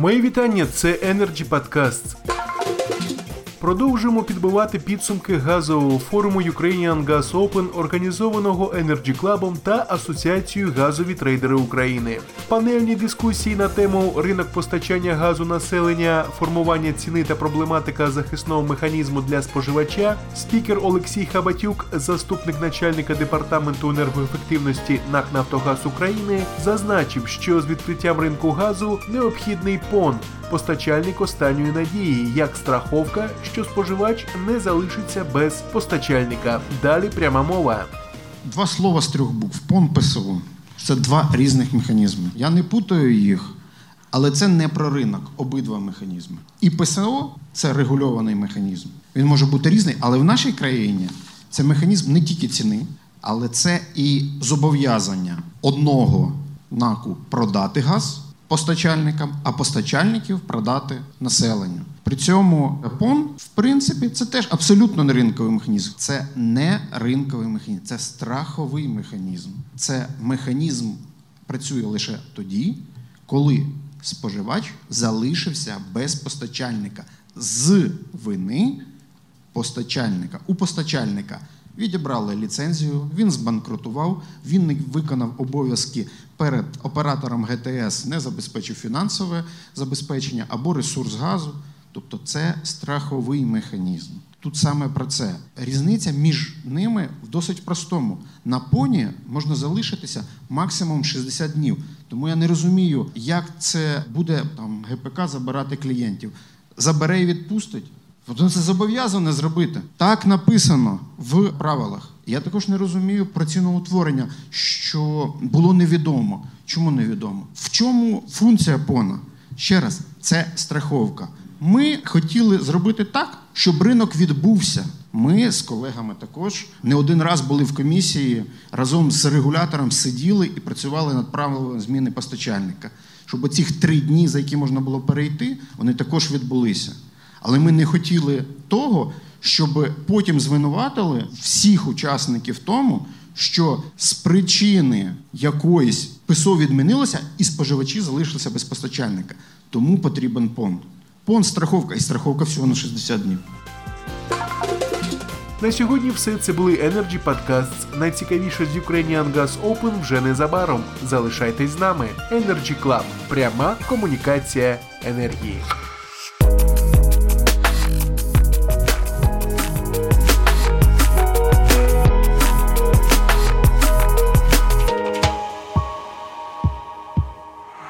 Мої вітання, це Energy Podcast. Продовжуємо підбивати підсумки газового форуму Ukrainian Gas Open, організованого Energy Club та Асоціацією газові трейдери України. Панельні дискусії на тему ринок постачання газу населення, формування ціни та проблематика захисного механізму для споживача. Спікер Олексій Хабатюк, заступник начальника департаменту енергоефективності НАК Нафтогаз України, зазначив, що з відкриттям ринку газу необхідний пон постачальник останньої надії, як страховка, що споживач не залишиться без постачальника. Далі пряма мова. Два слова з трьох букв ПОН ПСО. Це два різних механізми. Я не путаю їх, але це не про ринок, обидва механізми. І ПСО це регульований механізм. Він може бути різний, але в нашій країні це механізм не тільки ціни, але це і зобов'язання одного наку продати газ постачальникам, а постачальників продати населенню. При цьому ПОН, в принципі, це теж абсолютно не ринковий механізм. Це не ринковий механізм, це страховий механізм. Це механізм працює лише тоді, коли споживач залишився без постачальника з вини постачальника. У постачальника відібрали ліцензію, він збанкрутував, він не виконав обов'язки перед оператором ГТС, не забезпечив фінансове забезпечення або ресурс газу. Тобто це страховий механізм. Тут саме про це. Різниця між ними в досить простому. На поні можна залишитися максимум 60 днів. Тому я не розумію, як це буде там ГПК забирати клієнтів. Забере і відпустить. Воно це зобов'язане зробити. Так написано в правилах. Я також не розумію про ціноутворення, що було невідомо. Чому невідомо? В чому функція пона? Ще раз, це страховка. Ми хотіли зробити так, щоб ринок відбувся. Ми з колегами також не один раз були в комісії разом з регулятором сиділи і працювали над правилами зміни постачальника. Щоб оці три дні, за які можна було перейти, вони також відбулися. Але ми не хотіли того, щоб потім звинуватили всіх учасників тому, що з причини якоїсь ПСО відмінилося, і споживачі залишилися без постачальника. Тому потрібен пон. Пон страховка і страховка всього на 60 днів. На сьогодні все це були Energy Podcasts. Найцікавіше з Ukrainian Gas Open вже незабаром. Залишайтесь з нами. Energy Club. Пряма комунікація енергії.